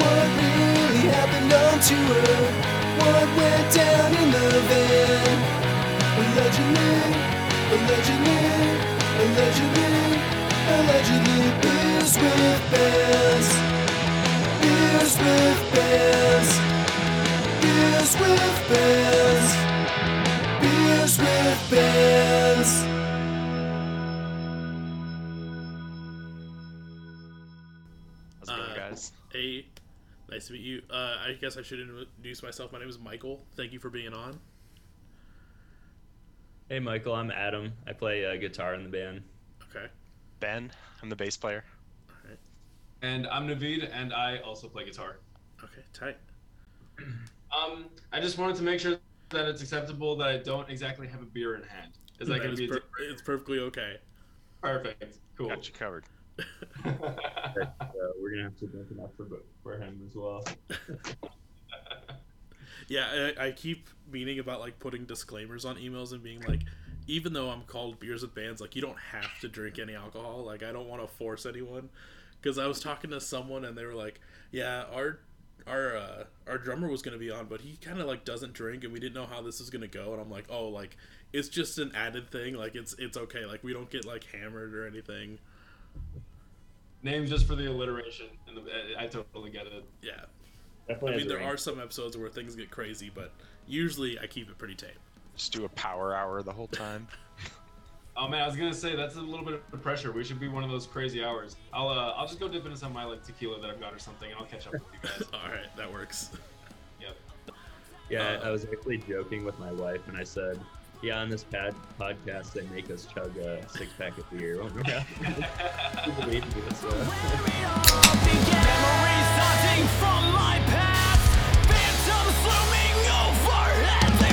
What really happened on tour? What went down nice to meet you. Uh, I guess I should introduce myself. My name is Michael. Thank you for being on. Hey, Michael. I'm Adam. I play uh, guitar in the band. Okay. Ben, I'm the bass player. All right. And I'm Naveed, and I also play guitar. Okay. Tight. Um, I just wanted to make sure that it's acceptable that I don't exactly have a beer in hand. Is that going It's to be a per- it's perfectly okay. perfect? Cool. Got you covered. Uh, we're gonna have to drink enough for for him as well. Yeah, I, I keep meaning about like putting disclaimers on emails and being like, even though I'm called beers with bands, like you don't have to drink any alcohol. Like I don't want to force anyone. Because I was talking to someone and they were like, yeah, our our uh, our drummer was gonna be on, but he kind of like doesn't drink, and we didn't know how this is gonna go. And I'm like, oh, like it's just an added thing. Like it's it's okay. Like we don't get like hammered or anything. Names just for the alliteration, and the, I totally get it. Yeah. Definitely I mean, there ring. are some episodes where things get crazy, but usually I keep it pretty tame. Just do a power hour the whole time. Oh man, I was gonna say that's a little bit of pressure. We should be one of those crazy hours. I'll uh, I'll just go dip into some of my like tequila that I've got or something, and I'll catch up with you guys. All right, that works. Yep. Yeah, Uh, I was actually joking with my wife, and I said, "Yeah, on this pad podcast, they make us chug a six pack of beer." when we're out." People hate me, so- Memories starting from my past. Phantoms looming overhead.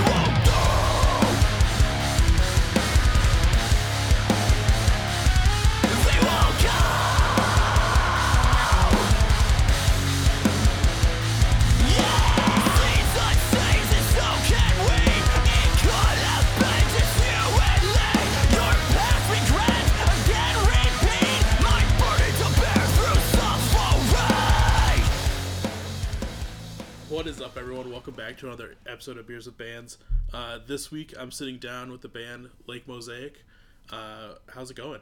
Back to another episode of Beers with Bands. Uh, this week, I'm sitting down with the band Lake Mosaic. Uh, how's it going?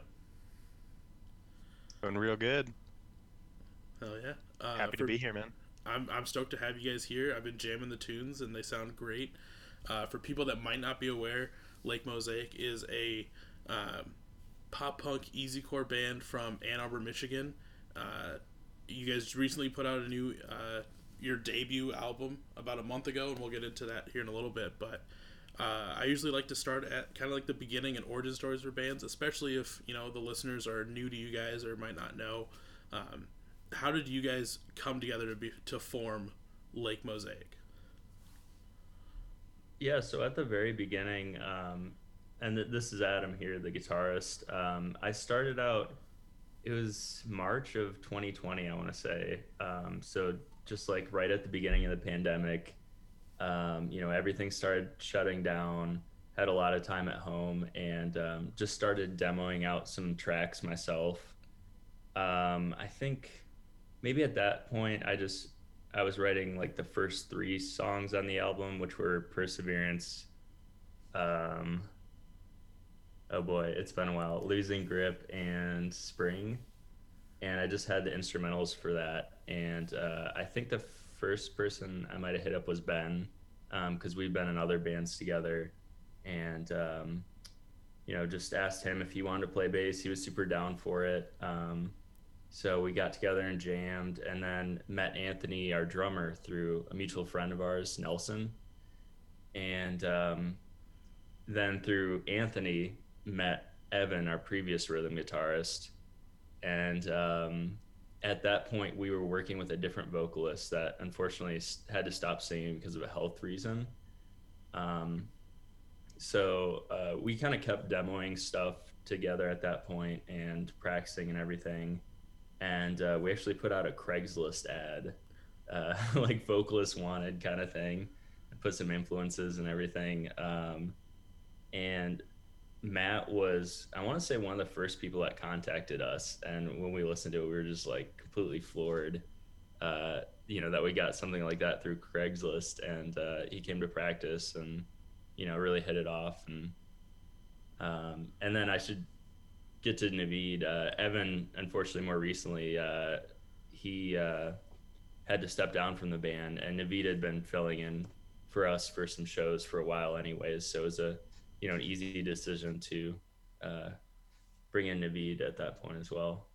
Going real good. Hell yeah! Uh, Happy for- to be here, man. I'm, I'm stoked to have you guys here. I've been jamming the tunes and they sound great. Uh, for people that might not be aware, Lake Mosaic is a um, pop punk easycore band from Ann Arbor, Michigan. Uh, you guys recently put out a new uh, your debut album about a month ago, and we'll get into that here in a little bit. But uh, I usually like to start at kind of like the beginning and origin stories for bands, especially if you know the listeners are new to you guys or might not know. Um, how did you guys come together to be to form Lake Mosaic? Yeah, so at the very beginning, um, and th- this is Adam here, the guitarist. Um, I started out, it was March of 2020, I want to say. Um, so just like right at the beginning of the pandemic, um, you know, everything started shutting down. Had a lot of time at home and um, just started demoing out some tracks myself. Um, I think maybe at that point, I just I was writing like the first three songs on the album, which were Perseverance. Um, oh boy, it's been a while. Losing Grip and Spring. And I just had the instrumentals for that. And uh, I think the first person I might have hit up was Ben, because we've been in other bands together. And, um, you know, just asked him if he wanted to play bass. He was super down for it. Um, so we got together and jammed, and then met Anthony, our drummer, through a mutual friend of ours, Nelson. And um, then through Anthony, met Evan, our previous rhythm guitarist. And um, at that point, we were working with a different vocalist that unfortunately had to stop singing because of a health reason. Um, so uh, we kind of kept demoing stuff together at that point and practicing and everything and uh, we actually put out a Craigslist ad, uh, like vocalist wanted kind of thing, put some influences and everything. Um, and Matt was, I want to say, one of the first people that contacted us. And when we listened to it, we were just like completely floored. uh, you know, that we got something like that through Craigslist, and uh, he came to practice and you know really hit it off, and um, and then I should get to Naveed. Uh, Evan, unfortunately, more recently, uh, he uh, had to step down from the band, and Naveed had been filling in for us for some shows for a while, anyways. So it was a you know an easy decision to uh, bring in Naveed at that point as well.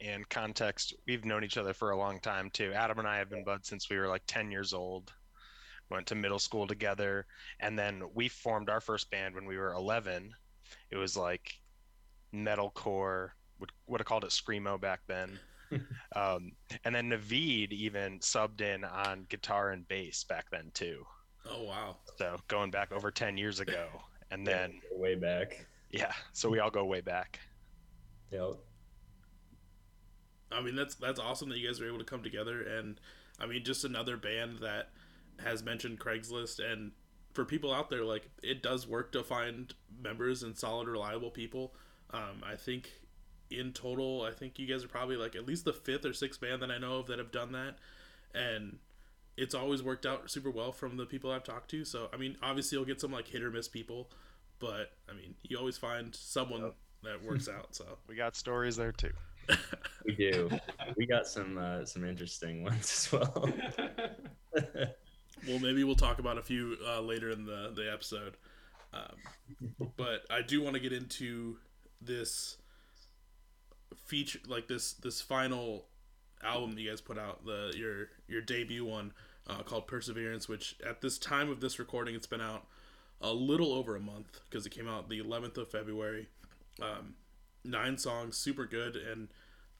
And context, we've known each other for a long time too. Adam and I have been buds since we were like 10 years old. Went to middle school together, and then we formed our first band when we were 11. It was like metalcore, would would have called it screamo back then. um, and then Naveed even subbed in on guitar and bass back then too. Oh wow. So going back over 10 years ago, and then way back. yeah, so we all go way back. Yep. I mean that's that's awesome that you guys are able to come together and I mean just another band that has mentioned Craigslist and for people out there like it does work to find members and solid reliable people. Um, I think in total I think you guys are probably like at least the fifth or sixth band that I know of that have done that and it's always worked out super well from the people I've talked to. So I mean obviously you'll get some like hit or miss people, but I mean you always find someone that works out. So We got stories there too. We do. we got some uh, some interesting ones as well. Well, maybe we'll talk about a few uh, later in the the episode. Um, but I do want to get into this feature, like this this final album that you guys put out, the your your debut one uh, called Perseverance, which at this time of this recording, it's been out a little over a month because it came out the 11th of February. Um, nine songs, super good, and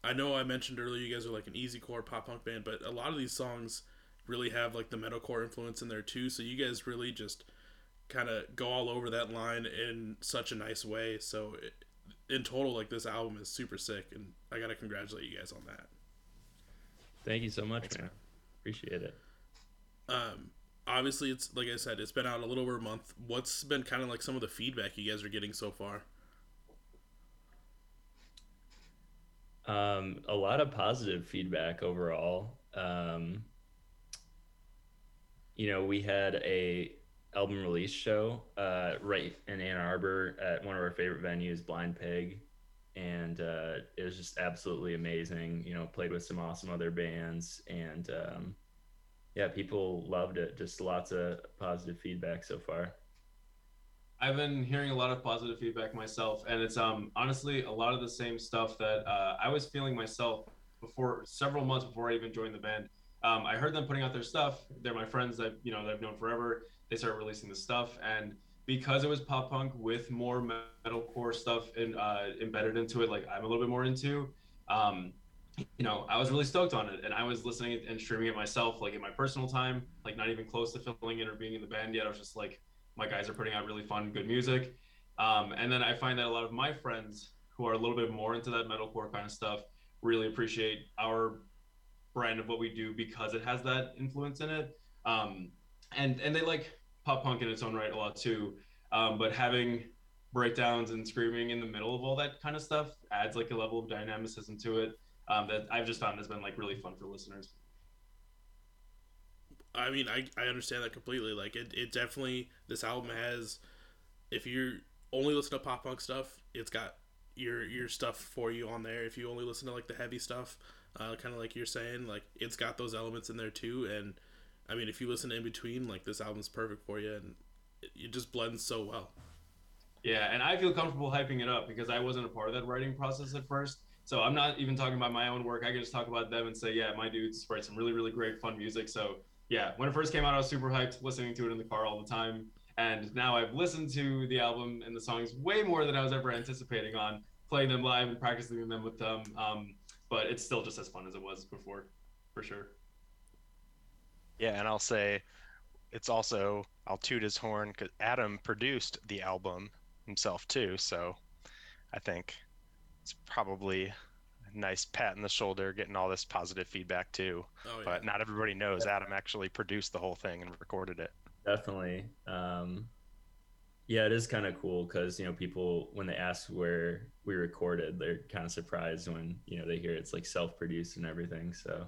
I know I mentioned earlier you guys are like an easy core pop punk band, but a lot of these songs really have like the metalcore influence in there too. So you guys really just kind of go all over that line in such a nice way. So it, in total, like this album is super sick, and I gotta congratulate you guys on that. Thank you so much, Thanks, man. Appreciate it. Um, obviously, it's like I said, it's been out a little over a month. What's been kind of like some of the feedback you guys are getting so far? Um, a lot of positive feedback overall. Um, you know, we had a album release show uh, right in Ann Arbor at one of our favorite venues, Blind Pig, and uh, it was just absolutely amazing. You know, played with some awesome other bands, and um, yeah, people loved it. Just lots of positive feedback so far. I've been hearing a lot of positive feedback myself, and it's um honestly a lot of the same stuff that uh, I was feeling myself before several months before I even joined the band. Um, I heard them putting out their stuff. They're my friends that you know that I've known forever. They started releasing the stuff, and because it was pop punk with more metalcore stuff in, uh, embedded into it, like I'm a little bit more into, um, you know, I was really stoked on it, and I was listening and streaming it myself, like in my personal time, like not even close to filling in or being in the band yet. I was just like, my guys are putting out really fun, good music. Um, and then I find that a lot of my friends who are a little bit more into that metalcore kind of stuff really appreciate our brand of what we do because it has that influence in it. Um, and and they like pop punk in its own right a lot too. Um, but having breakdowns and screaming in the middle of all that kind of stuff adds like a level of dynamicism to it um, that I've just found has been like really fun for listeners. I mean, I, I understand that completely. Like, it, it definitely, this album has, if you only listen to pop punk stuff, it's got your your stuff for you on there. If you only listen to like the heavy stuff, uh, kind of like you're saying, like it's got those elements in there too. And I mean, if you listen in between, like this album's perfect for you, and it, it just blends so well. Yeah, and I feel comfortable hyping it up because I wasn't a part of that writing process at first. So I'm not even talking about my own work. I can just talk about them and say, yeah, my dudes write some really, really great, fun music. So yeah, when it first came out, I was super hyped, listening to it in the car all the time. And now I've listened to the album and the songs way more than I was ever anticipating on playing them live and practicing them with them. Um, but it's still just as fun as it was before, for sure. Yeah, and I'll say it's also I'll toot his horn because Adam produced the album himself too, so I think it's probably a nice pat in the shoulder getting all this positive feedback too. Oh yeah. But not everybody knows Adam actually produced the whole thing and recorded it. Definitely. Um, Yeah, it is kind of cool because you know people when they ask where we recorded, they're kind of surprised when you know they hear it's like self-produced and everything. So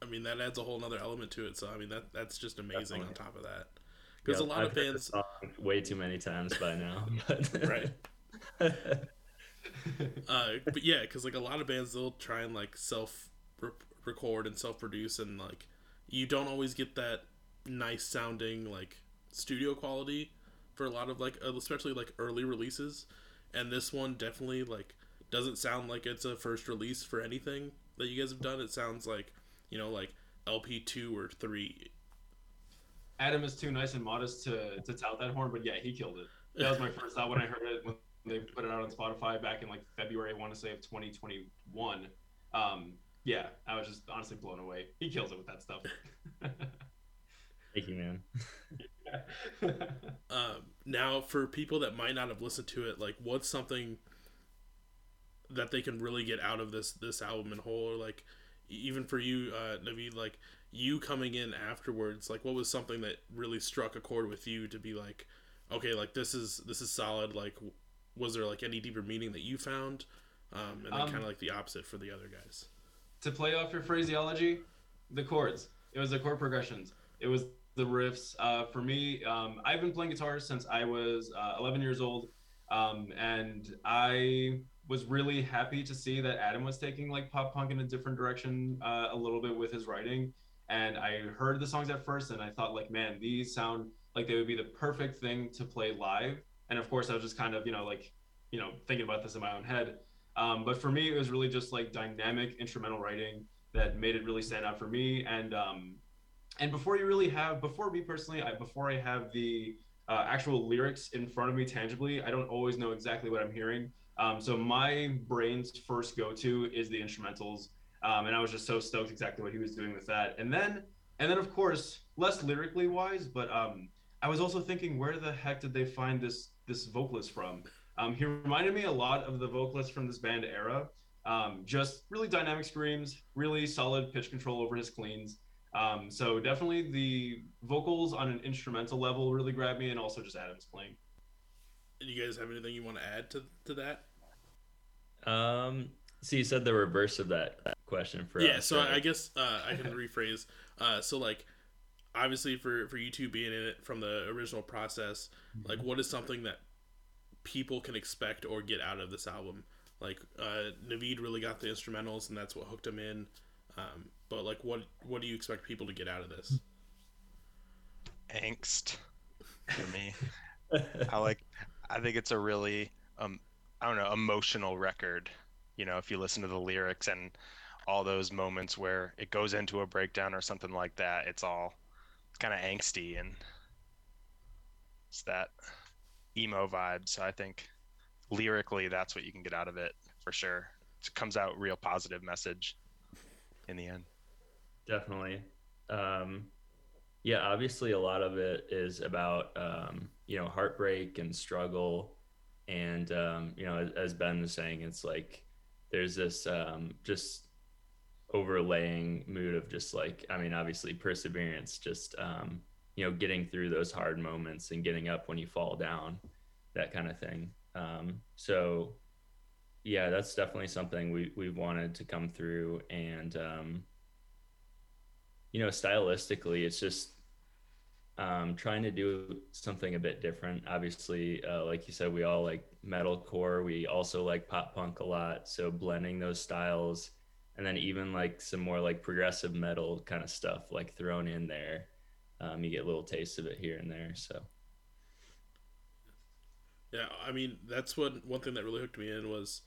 I mean, that adds a whole nother element to it. So I mean, that that's just amazing on top of that. Because yeah, a lot I've of heard the bands, song way too many times by now. But right? Uh, but yeah, because like a lot of bands, they'll try and like self re- record and self produce, and like you don't always get that nice sounding like studio quality for a lot of like uh, especially like early releases. And this one definitely like doesn't sound like it's a first release for anything that you guys have done. It sounds like you know like LP two or three. Adam is too nice and modest to to tout that horn, but yeah, he killed it. That was my first thought when I heard it when they put it out on Spotify back in like February, I want to say of 2021. Um, yeah, I was just honestly blown away. He kills it with that stuff. Thank you, man. Um, now, for people that might not have listened to it, like, what's something that they can really get out of this this album in whole, or like, even for you, uh, Naveed, like you coming in afterwards, like, what was something that really struck a chord with you to be like, okay, like this is this is solid. Like, w- was there like any deeper meaning that you found? Um, and then Um, kind of like the opposite for the other guys. to play off your phraseology, the chords. It was the chord progressions. It was the riffs. Uh, for me, um, I've been playing guitar since I was uh, 11 years old, um, and I was really happy to see that Adam was taking like pop punk in a different direction uh, a little bit with his writing. And I heard the songs at first, and I thought like, man, these sound like they would be the perfect thing to play live. And of course, I was just kind of you know like you know thinking about this in my own head. Um, but for me, it was really just like dynamic instrumental writing that made it really stand out for me. And um, and before you really have, before me personally, I, before I have the uh, actual lyrics in front of me tangibly, I don't always know exactly what I'm hearing. Um, so my brain's first go-to is the instrumentals, um, and I was just so stoked exactly what he was doing with that. And then, and then of course, less lyrically wise, but um, I was also thinking, where the heck did they find this this vocalist from? Um, he reminded me a lot of the vocalist from this band Erra. Um, just really dynamic screams, really solid pitch control over his cleans. Um, so definitely the vocals on an instrumental level really grabbed me, and also just Adam's playing. And you guys have anything you want to add to to that? Um, so you said the reverse of that question for yeah us, so right? i guess uh, i can rephrase uh, so like obviously for for you two being in it from the original process like what is something that people can expect or get out of this album like uh naveed really got the instrumentals and that's what hooked him in um but like what what do you expect people to get out of this angst for me. I like. I think it's a really, um, I don't know, emotional record. You know, if you listen to the lyrics and all those moments where it goes into a breakdown or something like that, it's all kind of angsty and it's that emo vibe. So I think lyrically, that's what you can get out of it for sure. It comes out real positive message in the end. Definitely. Um, yeah, obviously, a lot of it is about um, you know heartbreak and struggle, and um, you know, as, Ben was saying, it's like there's this um, just overlaying mood of just like I mean, obviously, perseverance, just um, you know, getting through those hard moments and getting up when you fall down, that kind of thing. Um, so, yeah, that's definitely something we we wanted to come through and. Um, you know, stylistically, it's just um, trying to do something a bit different. Obviously, uh, like you said, we all like metalcore. We also like pop punk a lot. So blending those styles, and then even like some more like progressive metal kind of stuff like thrown in there. Um, you get a little taste of it here and there. So Yeah, I mean that's what one thing that really hooked me in was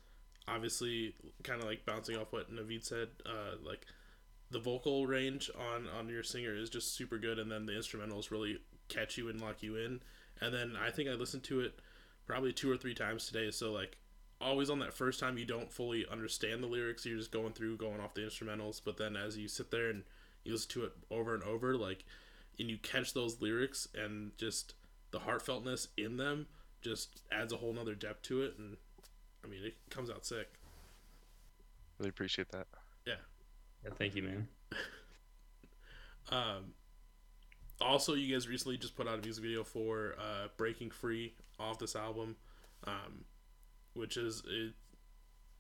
obviously kind of like bouncing off what Naveed said. Uh, like the vocal range on on your singer is just super good, and then the instrumentals really catch you and lock you in. And then I think I listened to it probably two or three times today. So like always on that first time you don't fully understand the lyrics. You're just going through going off the instrumentals. But then as you sit there and you listen to it over and over, like and you catch those lyrics and just the heartfeltness in them just adds a whole nother depth to it and i mean it comes out sick Really appreciate that. yeah, yeah thank you, man. um also, you guys recently just put out a music video for uh, "Breaking Free" off this album, um, which is it,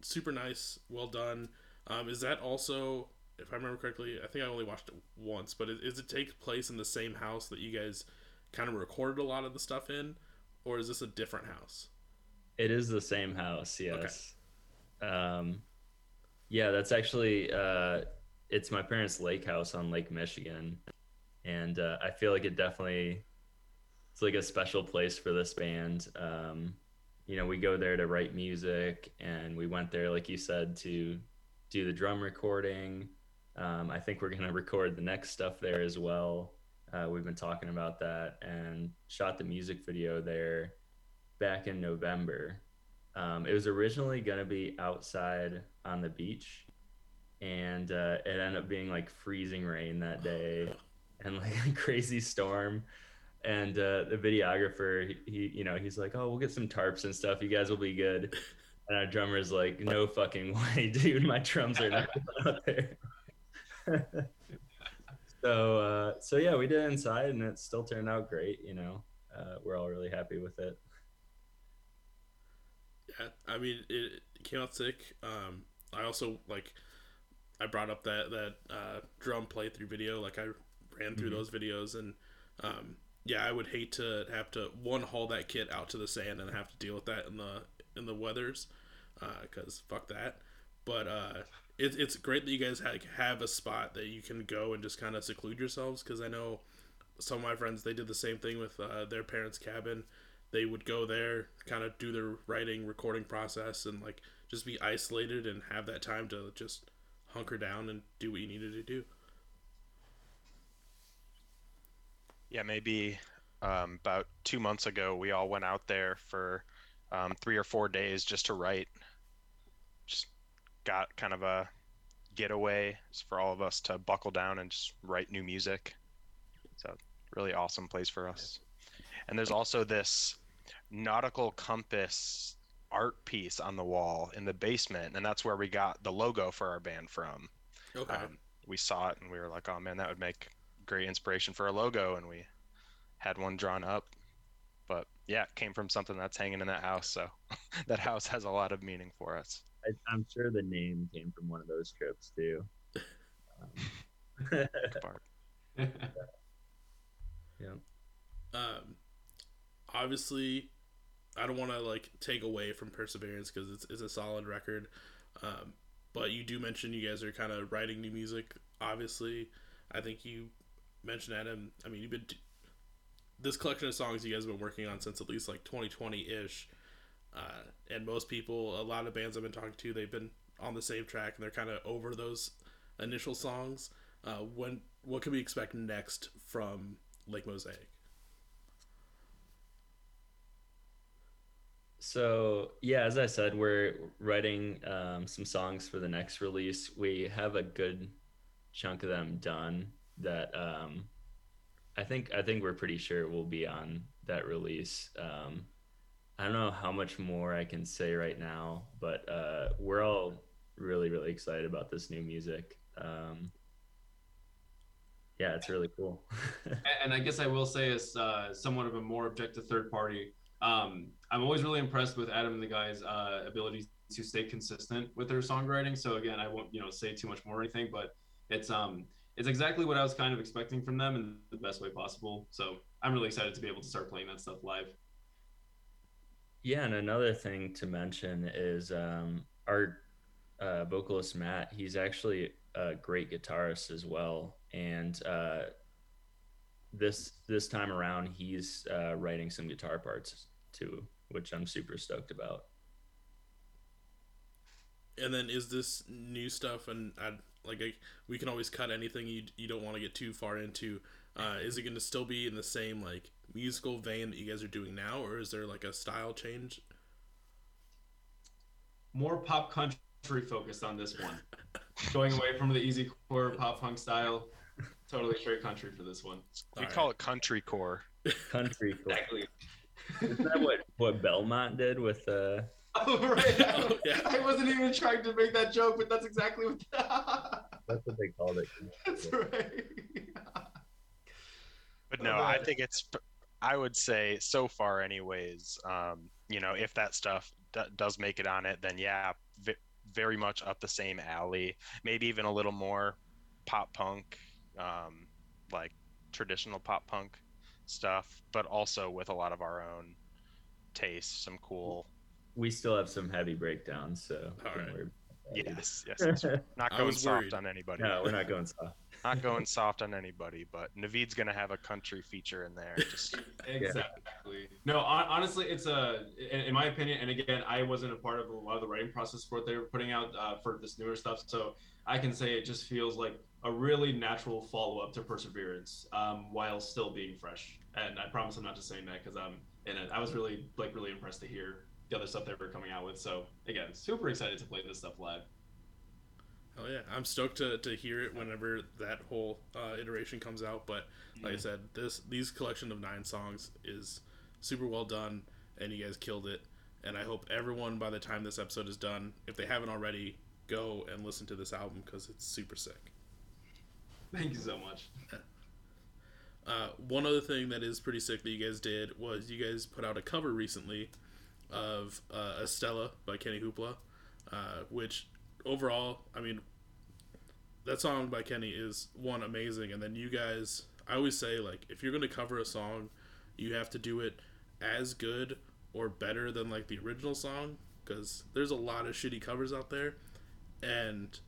super nice, well done. Um, is that also, if I remember correctly, I think I only watched it once, but is it take place in the same house that you guys kind of recorded a lot of the stuff in, or is this a different house? It is the same house, yes. Um, yeah, that's actually uh, it's my parents' lake house on Lake Michigan, and uh, I feel like it definitely it's like a special place for this band. Um, you know, we go there to write music, and we went there, like you said, to do the drum recording. Um, I think we're gonna record the next stuff there as well. Uh, we've been talking about that and shot the music video there back in November. Um, it was originally going to be outside on the beach, and uh, it ended up being like freezing rain that day and like a crazy storm. And uh, the videographer, he, he, you know, he's like, "Oh, we'll get some tarps and stuff. You guys will be good." And our drummer's like, "No fucking way, dude! My drums are not out there." so, uh, so yeah, we did it inside, and it still turned out great. You know, uh, we're all really happy with it. Yeah, I mean it, it came out sick. Um, I also like I brought up that that uh, drum playthrough video. Like I ran through Mhm. those videos, and um, yeah, I would hate to have to one haul that kit out to the sand and have to deal with that in the in the weathers, because fuck that. But uh, it, it's great that you guys have, have a spot that you can go and just kind of seclude yourselves. Because I know some of my friends they did the same thing with uh, their parents' cabin they would go there, kind of do their writing, recording process, and like just be isolated and have that time to just hunker down and do what you needed to do. Yeah, maybe um, about two months ago, we all went out there for um, three or four days just to write. Just got kind of a getaway for all of us to buckle down and just write new music. So, really awesome place for us. And there's also this nautical compass art piece on the wall in the basement, and that's where we got the logo for our band from. Okay. Um, we saw it and we were like, oh man, that would make great inspiration for a logo, and we had one drawn up. But yeah, it came from something that's hanging in that house, so that house has a lot of meaning for us. I, I'm sure the name came from one of those trips too. Um, yeah. um, obviously, I don't want to like take away from Perseverance because it's, it's a solid record. Um, but you do mention you guys are kind of writing new music. Obviously, I think you mentioned Adam. I mean, you've been t- this collection of songs you guys have been working on since at least like 2020 ish. Uh, and most people, a lot of bands I've been talking to, they've been on the same track and they're kind of over those initial songs. Uh, when what can we expect next from Lake Mosaic? So yeah, as I said, we're writing um, some songs for the next release. We have a good chunk of them done. That um, I think I think we're pretty sure it will be on that release. Um, I don't know how much more I can say right now, but uh, we're all really really excited about this new music. Um, yeah, it's really cool. And- and I guess I will say, as uh, somewhat of a more objective third party, um, I'm always really impressed with Adam and the guys' uh, ability to stay consistent with their songwriting. So again, I won't you know say too much more or anything, but it's um it's exactly what I was kind of expecting from them in the best way possible. So I'm really excited to be able to start playing that stuff live. Yeah, and another thing to mention is um, our uh, vocalist Matt. He's actually a great guitarist as well, and uh, this this time around, he's uh, writing some guitar parts too, which I'm super stoked about. And then is this new stuff and I, like I, we can always cut anything you you don't want to get too far into. Uh, is it going to still be in the same like musical vein that you guys are doing now, or is there like a style change? More pop country focused on this one, going away from the easy core pop punk style. Totally straight country for this one. We All call right. it country core. Country, cool. Exactly. Isn't that what what Belmont did with uh? Oh, right. Oh, yeah. I wasn't even trying to make that joke, but that's exactly what. That's what they called it. that's right. But no, I think it's. I would say so far, anyways. Um, you know, if that stuff d- does make it on it, then yeah, v- very much up the same alley. Maybe even a little more pop punk, um, like traditional pop punk stuff, but also with a lot of our own tastes. Some cool. We still have some heavy breakdowns, so All worry. Yes, yes. yes. Not going soft worried. on anybody. no, we're not going soft. Not going soft on anybody. But Naveed's gonna have a country feature in there. Just Exactly. No, hon- honestly, it's a, in, in my opinion, and again, I wasn't a part of a lot of the writing process for what they were putting out uh, for this newer stuff. So I can say it just feels like a really natural follow up to Perseverance, um, while still being fresh. And I promise I'm not just saying that because I'm in it. I was really like really impressed to hear the other stuff they were coming out with. So again, super excited to play this stuff live. Oh yeah, I'm stoked to, to hear it whenever that whole uh, iteration comes out. But like I said, this these collection of nine songs is super well done, and you guys killed it. And I hope everyone by the time this episode is done, if they haven't already, go and listen to this album because it's super sick. Thank you so much. Uh, one other thing that is pretty sick that you guys did was you guys put out a cover recently of uh, Estella by Kenny Hoopla, uh, which overall, I mean, that song by Kenny is one amazing, and then you guys, I always say like if you're gonna cover a song, you have to do it as good or better than like the original song because there's a lot of shitty covers out there, and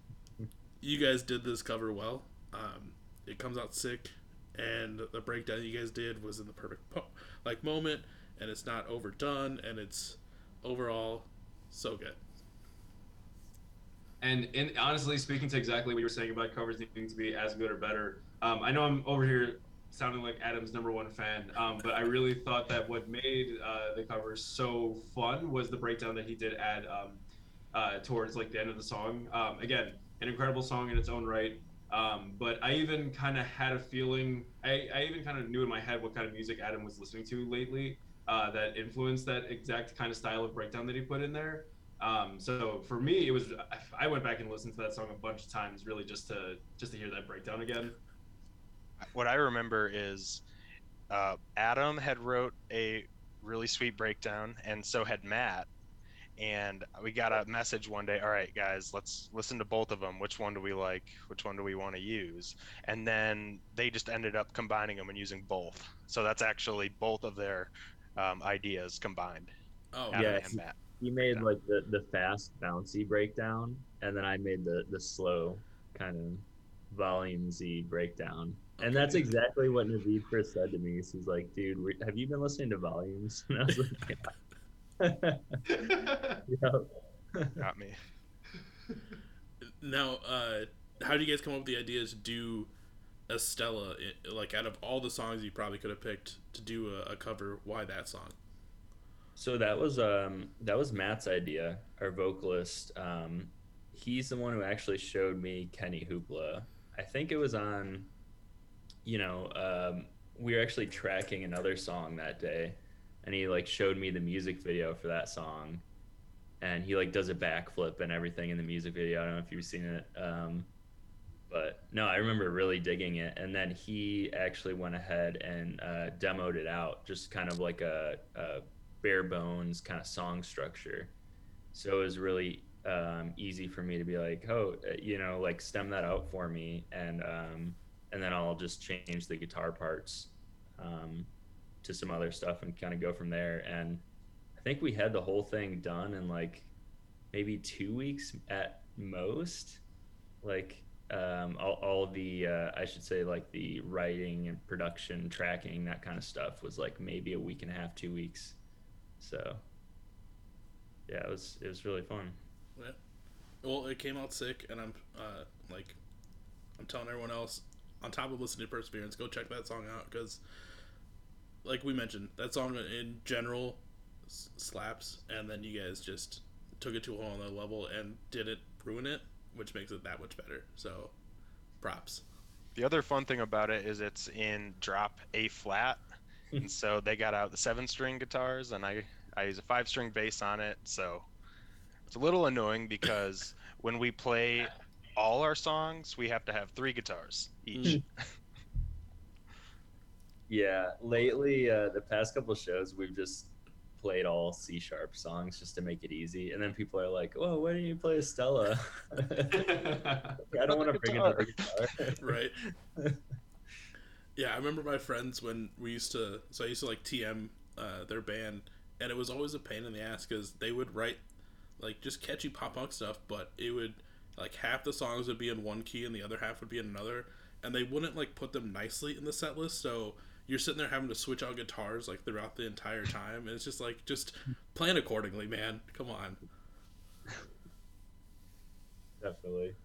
you guys did this cover well. Um, it comes out sick. And the breakdown you guys did was in the perfect po- like moment and it's not overdone and it's overall so good And in honestly speaking to exactly what you were saying about covers needing to be as good or better, um, I know I'm over here sounding like Adam's number one fan, um, but I really thought that what made uh, the covers so fun was the breakdown that he did add um, uh, towards like the end of the song. Um, again, an incredible song in its own right. Um, but I even kind of had a feeling. I, I even kind of knew in my head what kind of music Adam was listening to lately uh, that influenced that exact kind of style of breakdown that he put in there. Um, so for me, it was I went back and listened to that song a bunch of times, really just to just to hear that breakdown again. what I remember is uh, Adam had wrote a really sweet breakdown, and so had Matt. And we got a message one day. All right, guys, let's listen to both of them. Which one do we like? Which one do we want to use? And then they just ended up combining them and using both. So that's actually both of their um, ideas combined. oh Yeah. and He made Yeah. like the, the fast bouncy breakdown, and then I made the the slow kind of volumesy breakdown. And that's exactly what Naveed first said to me. He's like, "Dude, we- have you been listening to volumes?" And I was like, "Yeah." yeah. Got me. now uh how do you guys come up with the ideas? to do estella like out of all the songs you probably could have picked to do a, a cover why that song So that was um that was Matt's idea, our vocalist. Um, he's the one who actually showed me Kenny Hoopla. I think it was on, you know, um, we were actually tracking another song that day, and he like showed me the music video for that song, and he like does a backflip and everything in the music video. I don't know if you've seen it. Um, but no, I remember really digging it. And then he actually went ahead and uh, demoed it out, just kind of like a, a bare bones kind of song structure. So it was really um, easy for me to be like, oh, uh, you know, like stem that out for me, and um, and then I'll just change the guitar parts um, to some other stuff and kind of go from there. And I think we had the whole thing done in like maybe two weeks at most. Like um, all, all the uh, I should say like the writing and production, tracking, that kind of stuff was like maybe a week and a half, two weeks. So yeah, it was it was really fun. yeah. well it came out sick and i'm uh like i'm telling everyone else on top of listening to perseverance go check that song out because like we mentioned that song in general slaps and then you guys just took it to a whole other level and didn't ruin it which makes it that much better so props The other fun thing about it is it's in drop A flat, and so they got out the seven string guitars, and I I use a five string bass on it. So it's a little annoying because when we play all our songs, we have to have three guitars each. Yeah, lately, uh, the past couple shows, we've just played all C sharp songs just to make it easy. And then people are like, "Oh, why don't you play Stella?" I don't want to bring another guitar. right? yeah, I remember my friends when we used to. So I used to like TM uh, their band, and it was always a pain in the ass because they would write like just catchy pop punk stuff, but it would like half the songs would be in one key and the other half would be in another, and they wouldn't like put them nicely in the set list. So you're sitting there having to switch out guitars like throughout the entire time, and it's just like just plan accordingly, man. Come on. Definitely.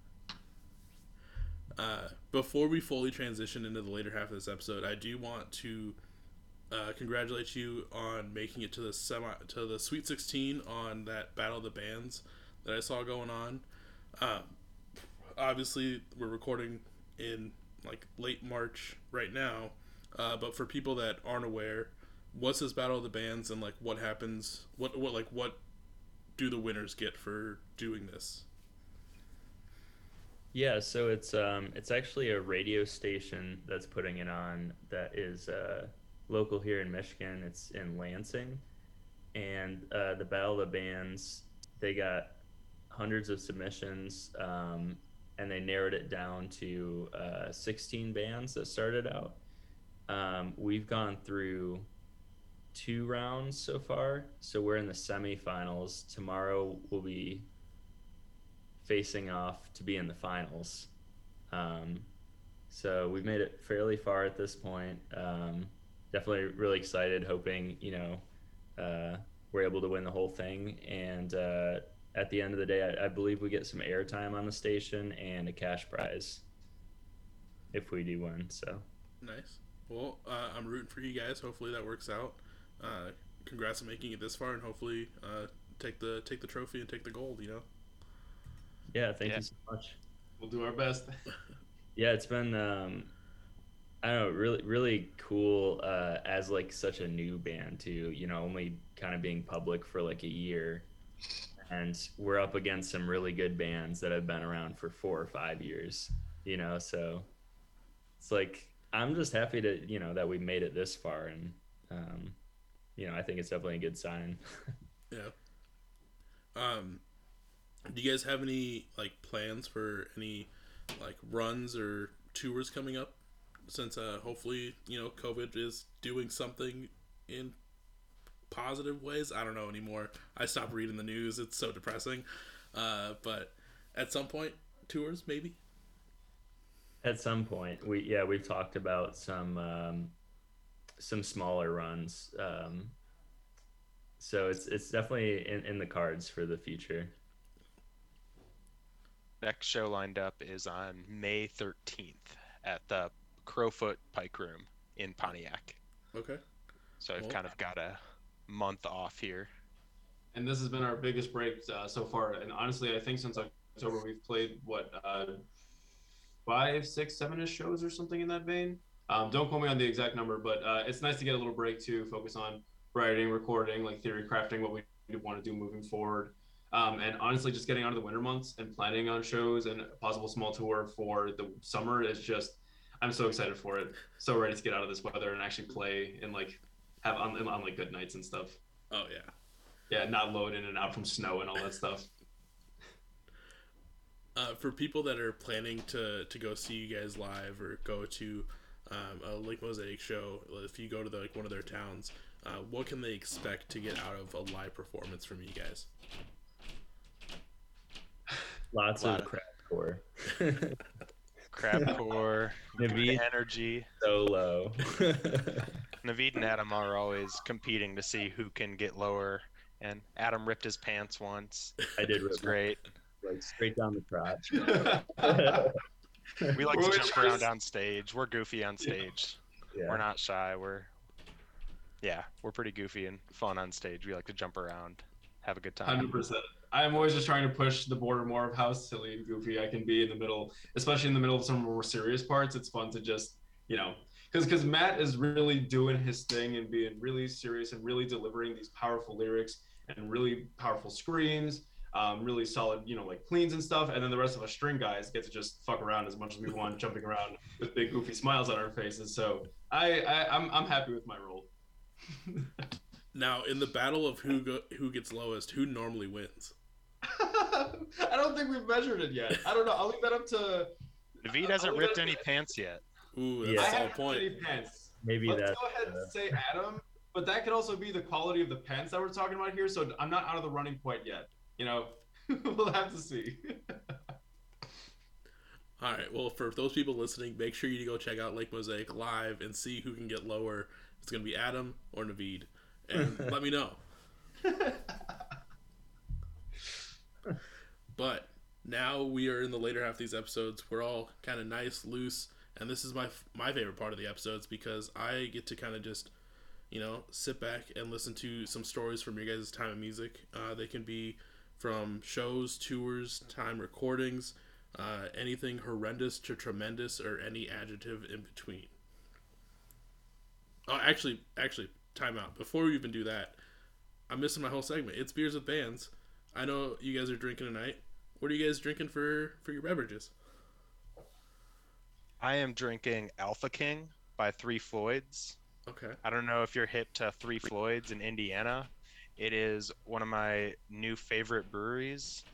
Uh, before we fully transition into the later half of this episode, I do want to uh, congratulate you on making it to the semi to the Sweet 16 on that Battle of the Bands that I saw going on. Um, obviously, we're recording in like late March right now, uh, but for people that aren't aware, what's this Battle of the Bands and like what happens? What what like what do the winners get for doing this? Yeah, so it's um it's actually a radio station that's putting it on that is uh local here in Michigan. It's in Lansing. And uh the Battle of the Bands, they got hundreds of submissions um and they narrowed it down to uh 16 bands that started out. Um we've gone through two rounds so far. So we're in the semifinals. Tomorrow we'll be facing off to be in the finals. Um, so we've made it fairly far at this point. Um, definitely really excited, hoping you know uh, we're able to win the whole thing. And uh, at the end of the day, I, I believe we get some airtime on the station and a cash prize if we do win. So Nice. Well, uh, I'm rooting for you guys. Hopefully that works out. Uh, congrats on making it this far, and hopefully uh, take the take the trophy and take the gold. You know. yeah, thank Yeah. you so much. we'll do our best. Yeah, it's been um I don't know, really really cool uh as like such a new band too, you know, only kind of being public for like a year. And we're up against some really good bands that have been around for 4 or 5 years, you know, so it's like I'm just happy to, you know, that we made it this far and um you know, I think it's definitely a good sign. Yeah. Um, do you guys have any like plans for any like runs or tours coming up? Since uh, hopefully you know COVID is doing something in positive ways. I don't know anymore. I stopped reading the news. It's so depressing. Uh, but at some point, tours maybe. At some point, we yeah we've talked about some um, some smaller runs. Um, so it's it's definitely in, in the cards for the future. Next show lined up is on May 13th at the Crofoot Pike Room in Pontiac. Okay. So I've Cool. kind of got a month off here. and this has been our biggest break uh, so far. And honestly, I think since October we've played what uh, five, six, seven-ish shows or something in that vein. Um, don't quote me on the exact number, but uh, it's nice to get a little break to focus on writing, recording, like theory crafting, what we want to do moving forward. Um, and honestly, just getting out of the winter months and planning on shows and a possible small tour for the summer is just, I'm so excited for it. So ready to get out of this weather and actually play and like have on, on like good nights and stuff. Oh yeah. Yeah, not load in and out from snow and all that stuff. Uh, for people that are planning to to go see you guys live or go to um, a Lake Mosaic show, if you go to the, like one of their towns, uh, what can they expect to get out of a live performance from you guys? Lots of of- crap core. Crabcore, Naveed energy. so low. Naveed and Adam are always competing to see who can get lower. And Adam ripped his pants once. I did It was my- great. Like straight down the crotch. We like We're to always jump around to- on stage. We're goofy on stage. yeah. We're not shy. We're yeah, we're pretty goofy and fun on stage. We like to jump around, have a good time. Hundred percent. I'm always just trying to push the border more of how silly and goofy I can be in the middle, especially in the middle of some more serious parts. It's fun to just, you know, because because Matt is really doing his thing and being really serious and really delivering these powerful lyrics and really powerful screams. Um, really solid, you know, like cleans and stuff, and then the rest of us string guys get to just fuck around as much as we want, jumping around with big goofy smiles on our faces. So I, I I'm I'm happy with my role. Now, in the battle of who go, who gets lowest, who normally wins? I don't think we've measured it yet. I don't know. I'll leave that up to. Naveed hasn't leave ripped that any to- pants yet. Ooh, that's I a solid haven't point. any pants. Maybe Let's that's go ahead uh, and say Adam, but that could also be the quality of the pants that we're talking about here. So I'm not out of the running quite yet. You know, we'll have to see. All right. Well, for those people listening, make sure you go check out Lake Mosaic live and see who can get lower. It's going to be Adam or Naveed, and let me know. But now we are in the later half of these episodes. We're all kind of nice, loose, and this is my my favorite part of the episodes because I get to kind of just, you know, sit back and listen to some stories from your guys' time of music. Uh, they can be from shows, tours, time recordings, uh, anything horrendous to tremendous, or any adjective in between. Oh, actually, actually, time out. Before we even do that, I'm missing my whole segment. It's beers with bands. I know you guys are drinking tonight. What are you guys drinking for for your beverages? I am drinking Alpha King by Three Floyds. Okay. I don't know if you're hip to Three Floyds in Indiana. It is one of my new favorite breweries.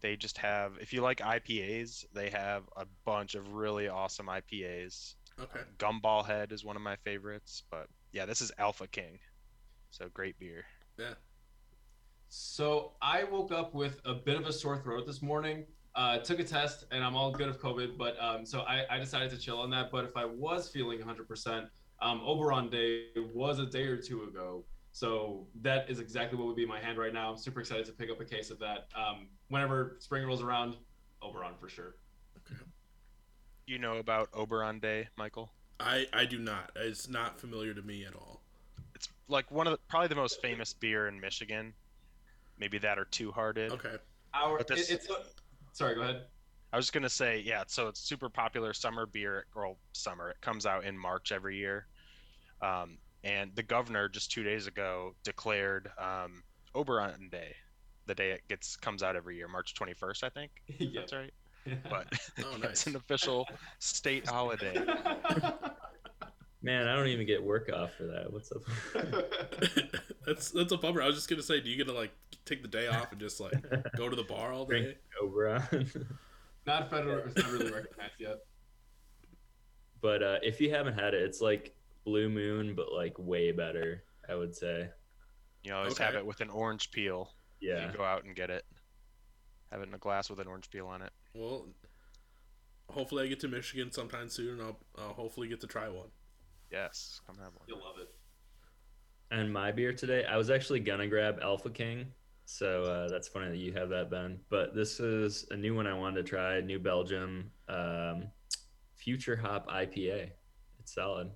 They just have, if you like IPAs, they have a bunch of really awesome IPAs. Okay. Gumball Head is one of my favorites, but yeah, this is Alpha King. So great beer. Yeah. So I woke up with a bit of a sore throat this morning. Uh, took a test and I'm all good of COVID, but um, so I, I decided to chill on that. But if I was feeling 100%, um, Oberon Day was a day or two ago. So that is exactly what would be in my hand right now. I'm super excited to pick up a case of that. Um, whenever spring rolls around, Oberon for sure. Okay. You know about Oberon Day, Michael? I I do not. It's not familiar to me at all. It's like one of the, probably the most famous beer in Michigan. Maybe that or Two Hearted. Okay. Our, this- it, it's a, sorry, go ahead. I was gonna say, yeah. So it's super popular summer beer. Well, summer. It comes out in March every year. Um, and the governor just two days ago declared um, Oberon Day, the day it gets comes out every year, March 21st, I think. yeah. That's right. But Oh, it's an official state holiday. man. I don't even get work off for that. What's up? that's that's a bummer. I was just gonna say, do you get to like take the day off and just like go to the bar all day? Drink Oberon. not federal, it's not really recognized yet. but uh, if you haven't had it, it's like Blue Moon, but like way better. I would say. You always have it with an orange peel. Yeah. You go out and get it. Have it in a glass with an orange peel on it. Well, hopefully I get to Michigan sometime soon, and I'll, I'll hopefully get to try one. Yes, come have one. You'll love it. And my beer today, I was actually gonna grab Alpha King. So uh, that's funny that you have that, Ben. But this is a new one I wanted to try, New Belgium um, Future Hop IPA. It's solid.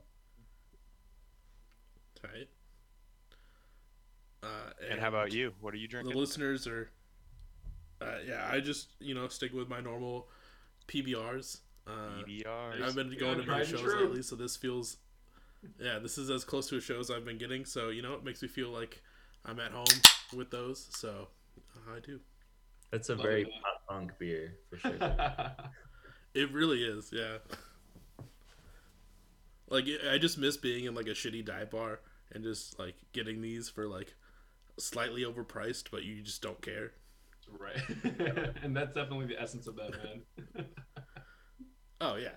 Tight. Uh, And how about you? What are you drinking? the listeners are? Uh, yeah, I just you know stick with my normal PBRs. Uh, EBR. I've been Yeah, going to tried many and shows true. lately, so this feels, yeah, this is as close to a show as I've been getting. So you know, it makes me feel like I'm at home with those. So uh, I do. That's a Love very it, pop punk beer for sure. It really is, yeah. Like I just miss being in like a shitty dive bar and just like getting these for like slightly overpriced, but you just don't care. right. and that's definitely the essence of that, man. Oh yeah.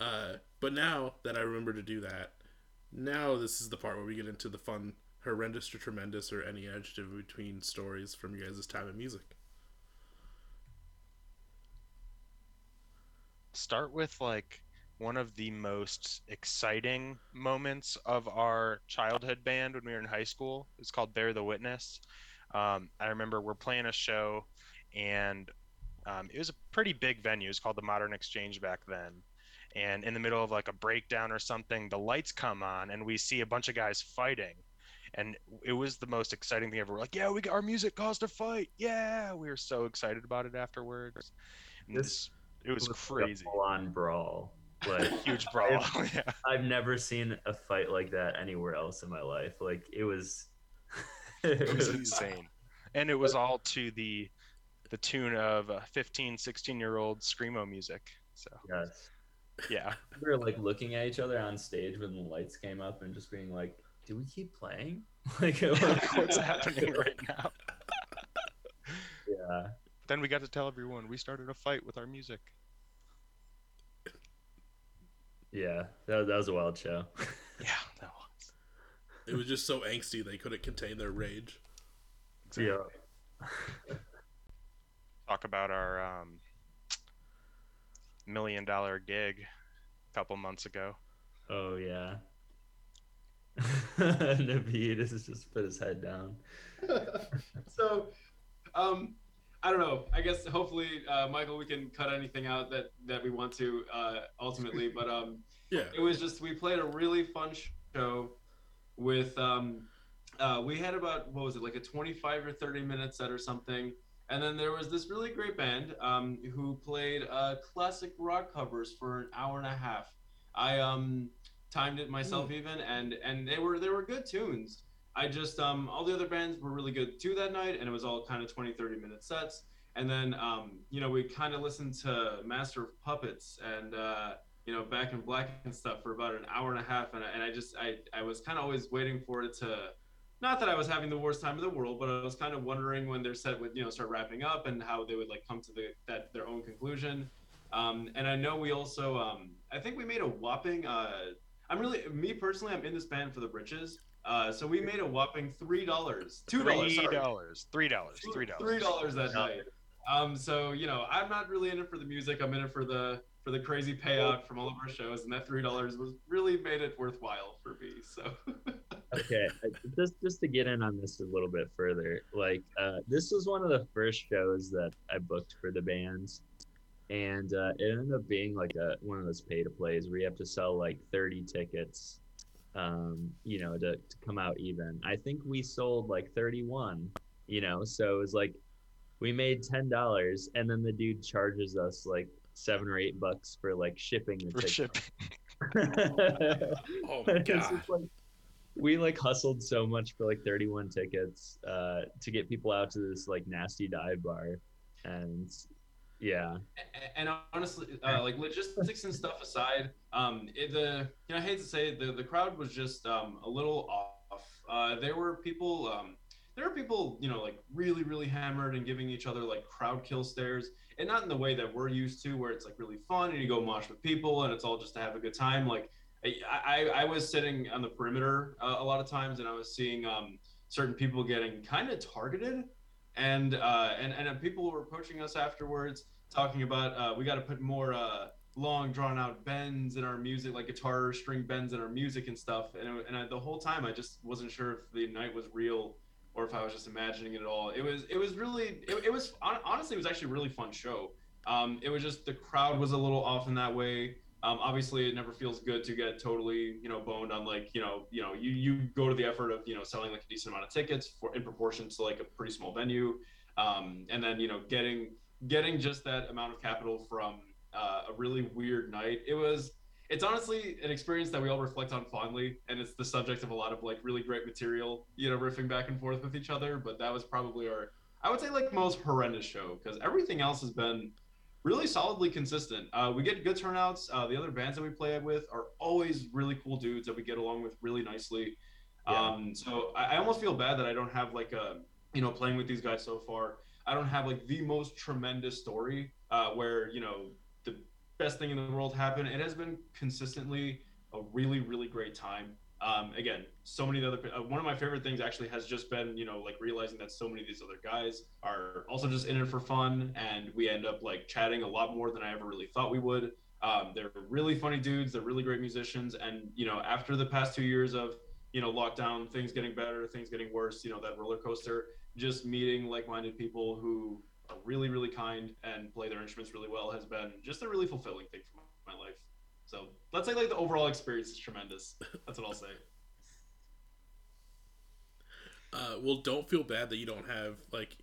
uh, but now that I remember to do that, now this is the part where we get into the fun, horrendous or tremendous or any adjective between stories from you guys' time in music. start with like one of the most exciting moments of our childhood band when we were in high school. It's called Bear the Witness. Um, I remember we're playing a show, and um, it was a pretty big venue. It's called the Modern Exchange back then. And in the middle of like a breakdown or something, the lights come on, and we see a bunch of guys fighting. And it was the most exciting thing ever. We're like, yeah, we got our music caused a fight. Yeah, we were so excited about it afterwards. And This it was crazy. Full on brawl. Like Huge brawl. yeah. I've never seen a fight like that anywhere else in my life. Like it was. It was insane. and it was all to the the tune of uh, 15 16 year old screamo music so Yes. yeah We were like looking at each other on stage when the lights came up and just being like, "Do we keep playing?" Like, what's happening right now Yeah. then we got to tell everyone we started a fight with our music Yeah. That, that was a wild show. yeah that was It was just so angsty they couldn't contain their rage. Yeah. talk about our um, million dollar gig a couple months ago Oh yeah. Naveed has just put his head down. so, um, I don't know. I guess hopefully, uh, Michael, we can cut anything out that that we want to uh, ultimately. But um, Yeah. it was just we played a really fun show with um, uh, we had about what was it like a 25 or 30 minute set or something. And then there was this really great band um, who played uh, classic rock covers for an hour and a half. I um, timed it myself even, and and they were they were good tunes. I just um all the other bands were really good too that night and it was all kind of 20 30 minute sets. And then um you know we kind of listened to Master of Puppets and uh you know Back in Black and stuff for about an hour and a half and I, and I just I I was kind of always waiting for it to not that I was having the worst time in the world but I was kind of wondering when their set would you know start wrapping up and how they would like come to the that their own conclusion. Um and I know we also um I think we made a whopping uh I'm really me personally I'm in this band for the britches uh, so we made a whopping three dollars, two dollars, three dollars three dollars three dollars three dollars that night. Um, so you know, I'm not really in it for the music. I'm in it for the for the crazy payout from all of our shows, and that three dollars was really made it worthwhile for me. So okay just just to get in on this a little bit further like uh, this was one of the first shows that i booked for the bands and uh, it ended up being like a one of those pay to plays where you have to sell like 30 tickets um, you know to, to come out even. I think we sold like 31 you know so it was like we made $10 and then the dude charges us like seven or eight bucks for like shipping the for ticket. shipping. Oh my god. like- we like hustled so much for like 31 tickets uh, to get people out to this like nasty dive bar, and yeah, A- and honestly, uh, like logistics and stuff aside, um, it, the you know I hate to say it, the the crowd was just um, a little off. Uh, there were people, um, there were people, you know, like really really hammered and giving each other like crowd kill stares, and not in the way that we're used to, where it's like really fun and you go mosh with people and it's all just to have a good time. Like I I, I was sitting on the perimeter uh, a lot of times and I was seeing um, certain people getting kind of targeted and uh, and and people were approaching us afterwards, talking about uh, we got to put more uh, long, drawn out bends in our music, like guitar string bends in our music and stuff. And it, and I, the whole time, I just wasn't sure if the night was real or if I was just imagining it at all. It was it was really it, it was honestly it was actually a really fun show. Um, it was just the crowd was a little off in that way. Um, obviously, it never feels good to get totally, you know, boned on like, you know, you know, you you go to the effort of, you know, selling like a decent amount of tickets for in proportion to like a pretty small venue, um, and then you know, getting getting just that amount of capital from uh, a really weird night. It was, it's honestly an experience that we all reflect on fondly, and it's the subject of a lot of like really great material, you know, riffing back and forth with each other. But that was probably our, I would say, like most horrendous show because everything else has been really solidly consistent. Uh, we get good turnouts. Uh, the other bands that we play with are always really cool dudes that we get along with really nicely. Yeah. Um, so I, I almost feel bad that I don't have like a, you know, playing with these guys so far. I don't have like the most tremendous story uh, where you know the best thing in the world happened. It has been consistently a really really great time. Um, again, so many other uh, one of my favorite things actually has just been you know like realizing that so many of these other guys are also just in it for fun, and we end up like chatting a lot more than I ever really thought we would. Um, they're really funny dudes. They're really great musicians, and you know after the past two years of you know lockdown, things getting better, things getting worse, you know that roller coaster just meeting like-minded people who are really really kind and play their instruments really well has been just a really fulfilling thing for my life so let's say like the overall experience is tremendous that's what i'll say Uh, well, don't feel bad that you don't have like.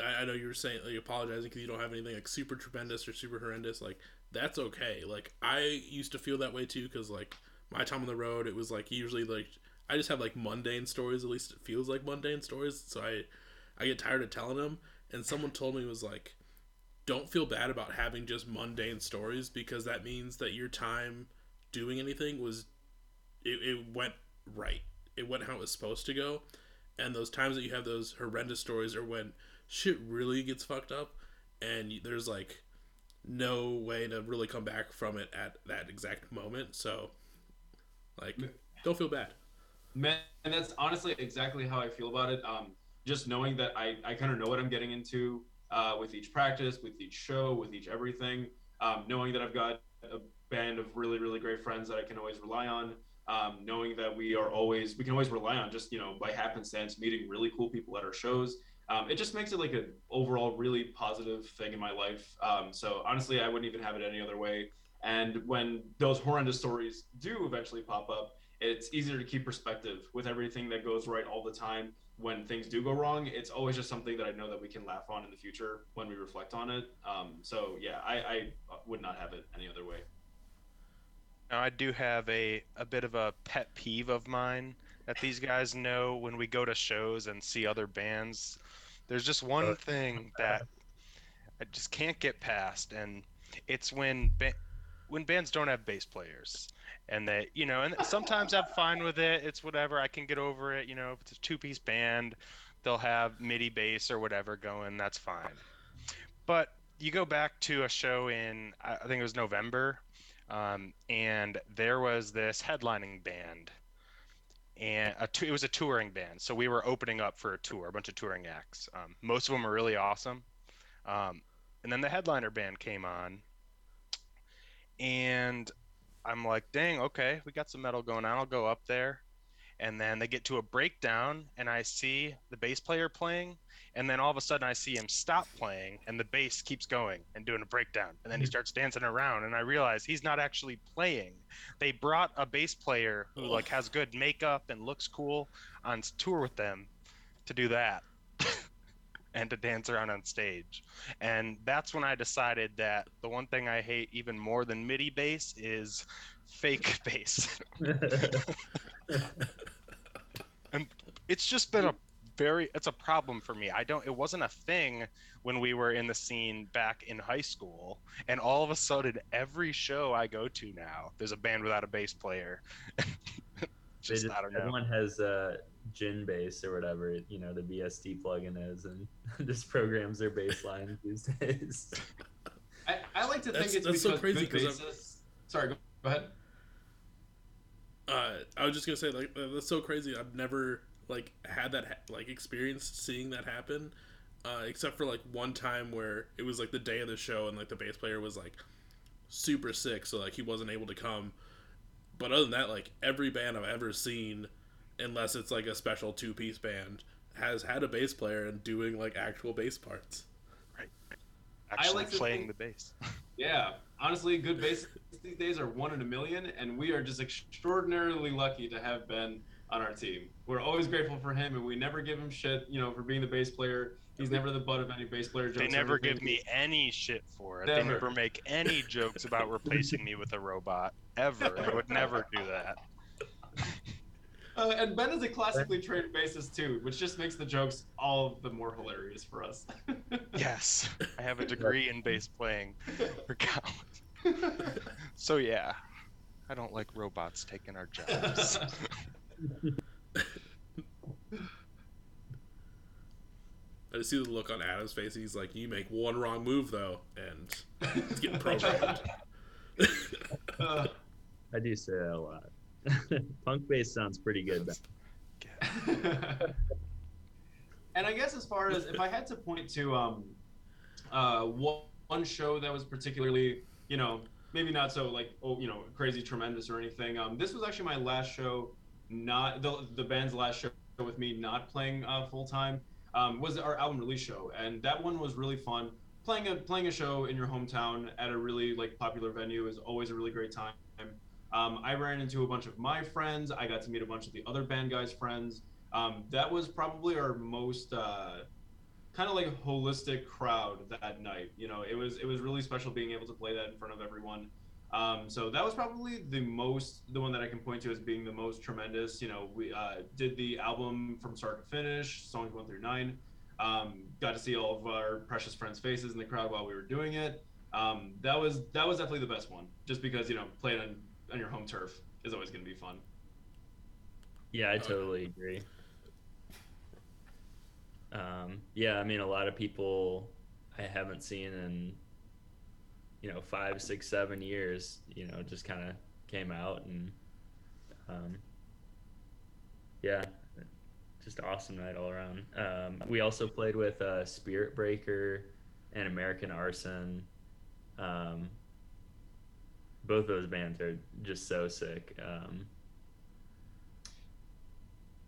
I, I know you were saying like apologizing because you don't have anything like super tremendous or super horrendous. Like that's okay. Like I used to feel that way too because like my time on the road, it was like usually like I just have like mundane stories. At least it feels like mundane stories. So I, I get tired of telling them. And someone told me was like, don't feel bad about having just mundane stories because that means that your time doing anything was it, it went right. It went how it was supposed to go. And those times that you have those horrendous stories are when shit really gets fucked up and there's like no way to really come back from it at that exact moment. So, like, don't feel bad. Man, and that's honestly exactly how I feel about it. Um, just knowing that I, I kind of know what I'm getting into uh, with each practice, with each show, with each everything. Um, knowing that I've got a band of really, really great friends that I can always rely on. Um, knowing that we are always, we can always rely on just, you know, by happenstance, meeting really cool people at our shows. Um, it just makes it like an overall really positive thing in my life. Um, so honestly, I wouldn't even have it any other way. And when those horrendous stories do eventually pop up, it's easier to keep perspective with everything that goes right all the time. When things do go wrong, it's always just something that I know that we can laugh on in the future when we reflect on it. Um, so yeah, I, I would not have it any other way. Now, I do have a, a bit of a pet peeve of mine that these guys know when we go to shows and see other bands. There's just one Uh, thing that I just can't get past, and it's when ba- when bands don't have bass players, and that you know, and sometimes I'm fine with it. It's whatever. I can get over it. You know, if it's a two-piece band, they'll have MIDI bass or whatever going. That's fine. But you go back to a show in I think it was November um, and there was this headlining band and it was a touring band so we were opening up for a tour a bunch of touring acts um, most of them were really awesome um, and then the headliner band came on and i'm like dang okay we got some metal going on i'll go up there. And then they get to a breakdown and i see the bass player playing and then all of a sudden I see him stop playing, and the bass keeps going and doing a breakdown, and then he mm-hmm. starts dancing around, and I realize he's not actually playing. They brought a bass player who like has good makeup and looks cool on tour with them to do that, and to dance around on stage, and that's when I decided that the one thing I hate even more than MIDI bass is fake bass. And it's just been a very it's a problem for me. I don't it wasn't a thing when we were in the scene back in high school. And all of a sudden every show i go to now there's a band without a bass player. Just, just- i don't know. Everyone has uh, Gin bass or whatever you know the VST plugin is, and just programs their bass lines these days. I, I like to That's- think it's that's so crazy because I'm- Sorry, go, go ahead. Uh, I was just gonna say like uh, that's so crazy. I've never like had that ha- like experience seeing that happen, uh, except for like one time where it was like the day of the show and like the bass player was like super sick, so like he wasn't able to come. But other than that, like every band I've ever seen, unless it's like a special two piece band, has had a bass player and doing like actual bass parts. Right. Actually like playing think- the bass Yeah, honestly, good bassists these days are one in a million, and we are just extraordinarily lucky to have Ben on our team. We're always grateful for him, and we never give him shit, you know, for being the bass player. He's never the butt of any bass player jokes. they never give me any shit for it they Never. never make any jokes about replacing me with a robot ever they would never do that Uh, and Ben is a classically trained bassist too, which just makes the jokes all the more hilarious for us. yes i have a degree in bass playing for college so yeah i don't like robots taking our jobs I just see the look on Adam's face. He's like, "You make one wrong move though, and it's getting programmed." Uh, I do say that a lot. Punk bass sounds pretty good. And I guess as far as if I had to point to um, uh, one, one show that was particularly, you know, maybe not so like oh, you know, crazy tremendous or anything. Um, this was actually my last show, not the the band's last show with me not playing uh, full time. Um, was our album release show, and that one was really fun. Playing a playing a show in your hometown at a really like popular venue is always a really great time. Um, I ran into a bunch of my friends. I got to meet a bunch of the other band guys' friends. Um, that was probably our most uh, kind of like holistic crowd that night. You know, it was it was really special being able to play that in front of everyone. Um, so that was probably the most the one that I can point to as being the most tremendous. You know, we uh, did the album from start to finish, songs one through nine. Um, got to see all of our precious friends' faces in the crowd while we were doing it. Um, that was that was definitely the best one, just because you know playing on, on your home turf is always going to be fun. Yeah, I totally agree. Um, yeah, I mean, a lot of people I haven't seen in, you know, five, six, seven years, you know, just kind of came out and, um, yeah, just awesome night all around. Um, we also played with uh, Spirit Breaker and American Arson. Um, both those bands are just so sick. Um,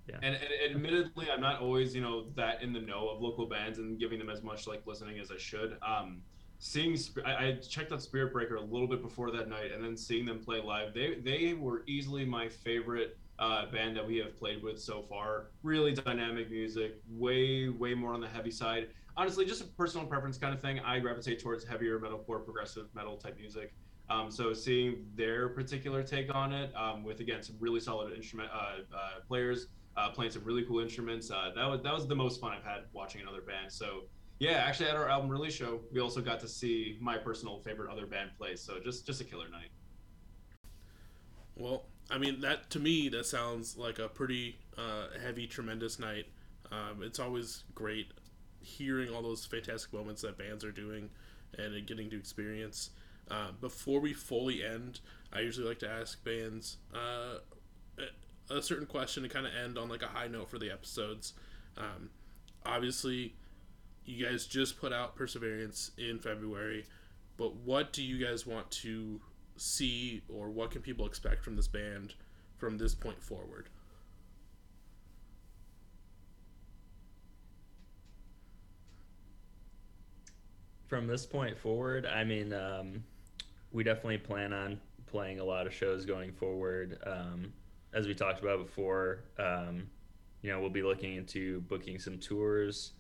yeah. And, and admittedly, I'm not always, you know, that in the know of local bands and giving them as much like listening as I should. Um, seeing, I, I checked out Spirit Breaker a little bit before that night, and then seeing them play live, they they were easily my favorite uh, band that we have played with so far. Really dynamic music, way way more on the heavy side. Honestly, just a personal preference kind of thing. I gravitate towards heavier metalcore, progressive metal type music. Um, so seeing their particular take on it, um, with again some really solid instrument uh, uh, players uh, playing some really cool instruments. Uh, that was that was the most fun I've had watching another band. So yeah, actually at our album release show, we also got to see my personal favorite other band play. So just just a killer night. Well, I mean that to me that sounds like a pretty uh, heavy, tremendous night. Um, it's always great hearing all those fantastic moments that bands are doing and getting to experience. Uh, before we fully end, I usually like to ask bands uh, a- certain question to kind of end on like a high note for the episodes. Um, obviously, you guys just put out Perseverance in February, but what do you guys want to see or what can people expect from this band from this point forward? from this point forward, I mean, um, we definitely plan on playing a lot of shows going forward. Um, as we talked about before, um, you know, we'll be looking into booking some tours,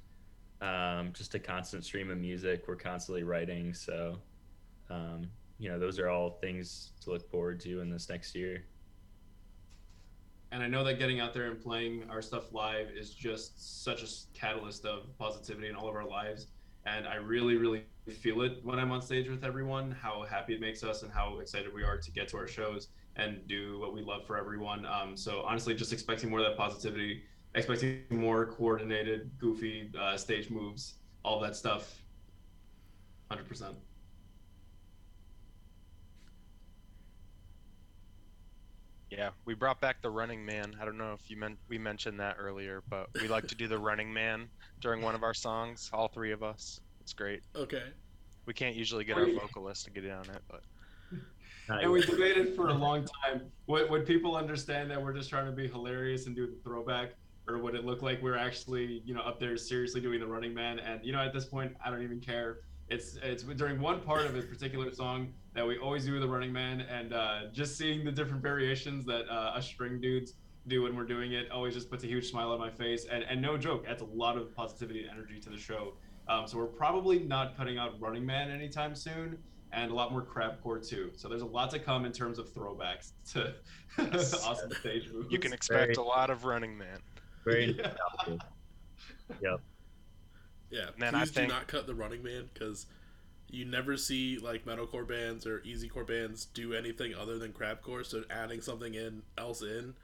um, just a constant stream of music. We're constantly writing. So, um, you know, those are all things to look forward to in this next year. And I know that getting out there and playing our stuff live is just such a catalyst of positivity in all of our lives. And I really, really feel it when I'm on stage with everyone, how happy it makes us and how excited we are to get to our shows and do what we love for everyone. Um, so honestly, just expecting more of that positivity, expecting more coordinated, goofy uh, stage moves, all that stuff. 100%. Yeah, we brought back the Running Man. I don't know if you meant we mentioned that earlier, but we like to do the Running Man during one of our songs. All three of us. It's great. Okay. We can't usually get our vocalist to get in on it, but And we debated for a long time. Would, would people understand that we're just trying to be hilarious and do the throwback, or would it look like we're actually, you know, up there seriously doing the Running Man? And you know, at this point, I don't even care. It's it's during one part of a particular song that we always do the Running Man, and uh, just seeing the different variations that uh, us string dudes do when we're doing it always just puts a huge smile on my face. And and no joke, adds a lot of positivity and energy to the show. Um, so we're probably not cutting out Running Man anytime soon and a lot more crabcore too. So there's a lot to come in terms of throwbacks to Yes. awesome stage moves. you can expect a lot of Running Man. Very Yeah. Yep. Yeah. And then please I do not cut the Running Man because you never see like metalcore bands or easycore bands do anything other than crabcore. So adding something in else in,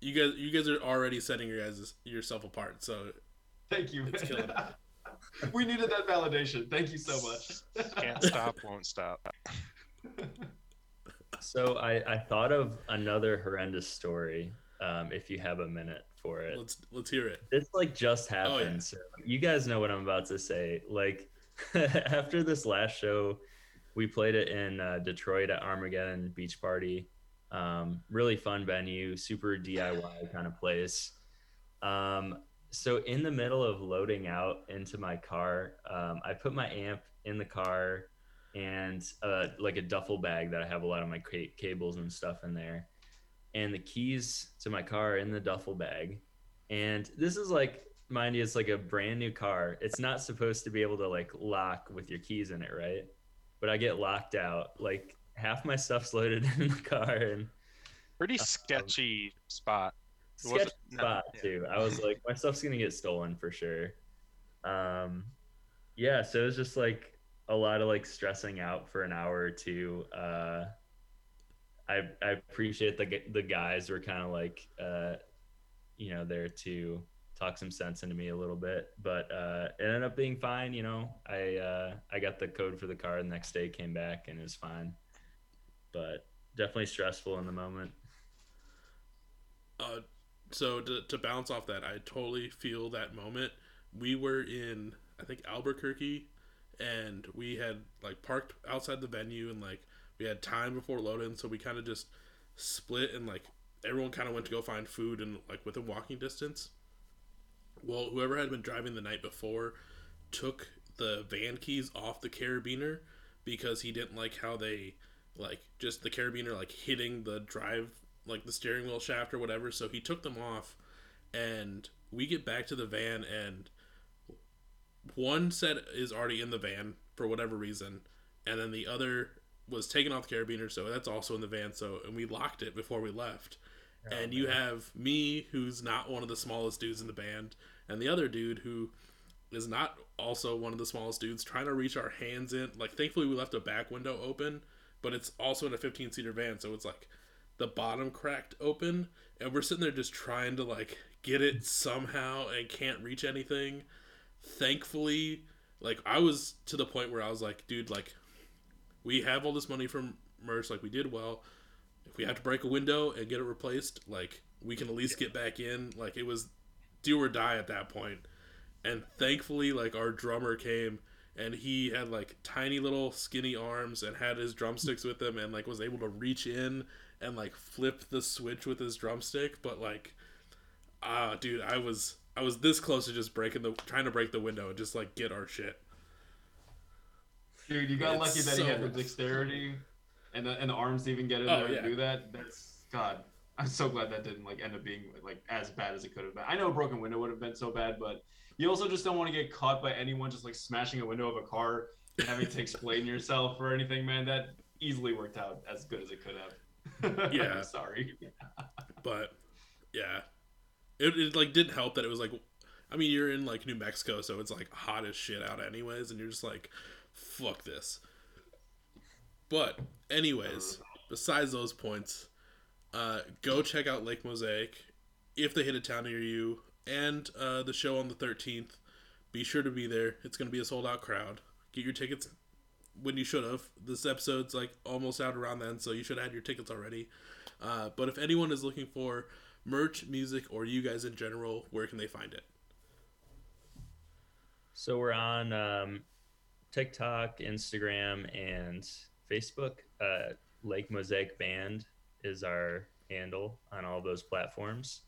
you guys you guys are already setting your guys yourself apart. So Thank you. It's killing we needed that validation. Thank you so much. Can't stop, won't stop. So I, I thought of another horrendous story. Um, if you have a minute for it, let's let's hear it. this like just happened. Oh, yeah. So you guys know what I'm about to say. Like after this last show, we played it in uh, Detroit at Armageddon Beach Party. Um, really fun venue, super DIY kind of place. Um, so in the middle of loading out into my car, um, I put my amp in the car and uh, like a duffel bag that I have a lot of my ca- cables and stuff in there, and the keys to my car in the duffel bag. And this is like, mind you, it's like a brand new car. It's not supposed to be able to like lock with your keys in it, right? But I get locked out. Like half my stuff's loaded in the car and Pretty sketchy spot. It sketch wasn't- no, spot yeah. too. I was like, my stuff's gonna get stolen for sure. Um, yeah, so it was just like a lot of like stressing out for an hour or two. Uh, I I appreciate the the guys were kind of like uh, you know there to talk some sense into me a little bit, but uh, it ended up being fine. You know, I uh, I got the code for the car the next day, came back and it was fine, but definitely stressful in the moment. Uh, so to, to bounce off that, I totally feel that moment. We were in, I think Albuquerque, and we had like parked outside the venue, and like we had time before load-in, so we kind of just split and like everyone kind of went to go find food and like within walking distance. Well, whoever had been driving the night before took the van keys off the carabiner because he didn't like how they like just the carabiner like hitting the drive like the steering wheel shaft or whatever. So he took them off and we get back to the van and one set is already in the van for whatever reason and then the other was taken off the carabiner so that's also in the van so and we locked it before we left. Oh, and you have me who's not one of the smallest dudes in the band and the other dude who is not also one of the smallest dudes trying to reach our hands in. Like thankfully we left a back window open but it's also in a 15 seater van so it's like the bottom cracked open and we're sitting there just trying to like get it somehow and can't reach anything. Thankfully like i was to the point where i was like dude like we have all this money from merch like we did well. If we have to break a window and get it replaced like we can at least get back in. Like it was do or die at that point. And thankfully like our drummer came and he had like tiny little skinny arms and had his drumsticks with him and like was able to reach in and like flip the switch with his drumstick but like ah dude i was i was this close to just breaking the trying to break the window and just like get our shit Dude, you got It's lucky that so he had the dexterity and the, and the arms to even get in Oh, there yeah. and do that. That's God. I'm so glad that didn't like end up being like as bad as it could have been. I know a broken window would have been so bad, but you also just don't want to get caught by anyone just like smashing a window of a car and having to explain yourself or anything, man. That easily worked out as good as it could have. Yeah. Sorry. but yeah it, it like didn't help that it was like i mean you're in like new mexico so it's like hot as shit out anyways and you're just like fuck this but anyways besides those points uh go check out lake mosaic if they hit a town near you and uh the show on the 13th be sure to be there it's going to be a sold out crowd get your tickets when you should have this episode's like almost out around then so you should have your tickets already uh, but if anyone is looking for merch, music, or you guys in general, where can they find it? So we're on um, TikTok, Instagram, and Facebook. Uh, Lake Mosaic Band is our handle on all those platforms.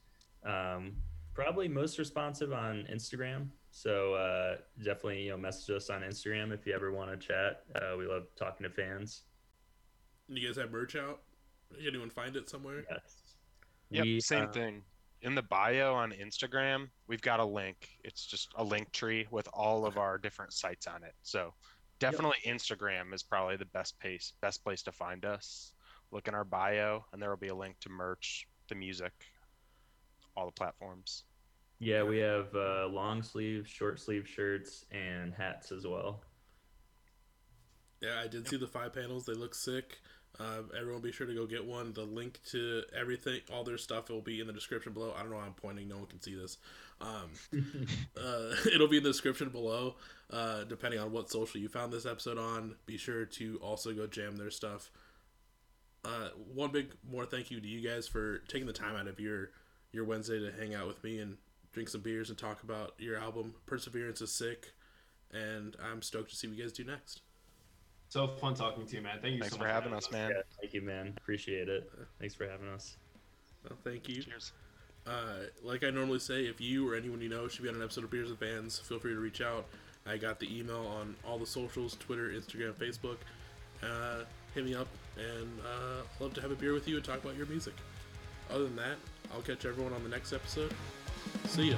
Um, probably most responsive on Instagram. So uh, definitely, you know, message us on Instagram if you ever want to chat. Uh, we love talking to fans. And you guys have merch out? Did anyone find it somewhere? Yes. Yep, We, same uh, thing. In the bio on Instagram, we've got a link. It's just a link tree with all of our different sites on it. So definitely Instagram is probably the best place best place to find us. Look in our bio and there will be a link to merch, the music, all the platforms. Yeah, we have uh, long sleeve, short sleeve shirts, and hats as well. Yeah, I did see the five panels. They look sick. Uh, everyone be sure to go get one. The link to everything, all their stuff, will be in the description below. I don't know why I'm pointing. No one can see this. Um, uh, it'll be in the description below. Uh, depending on what social you found this episode on, be sure to also go jam their stuff. Uh, one big more thank you to you guys for taking the time out of your your Wednesday to hang out with me and drink some beers and talk about your album. Perseverance is sick, and I'm stoked to see what you guys do next. So fun talking to you, man. Thank you Thanks so for much having us, man. Yeah, thank you, man. Appreciate it. Thanks for having us. Well, thank you. Cheers. Uh, like I normally say, if you or anyone you know should be on an episode of Beers with Bands, feel free to reach out. I got the email on all the socials Twitter, Instagram, Facebook. Uh, hit me up, and uh, love to have a beer with you and talk about your music. Other than that, I'll catch everyone on the next episode. See ya.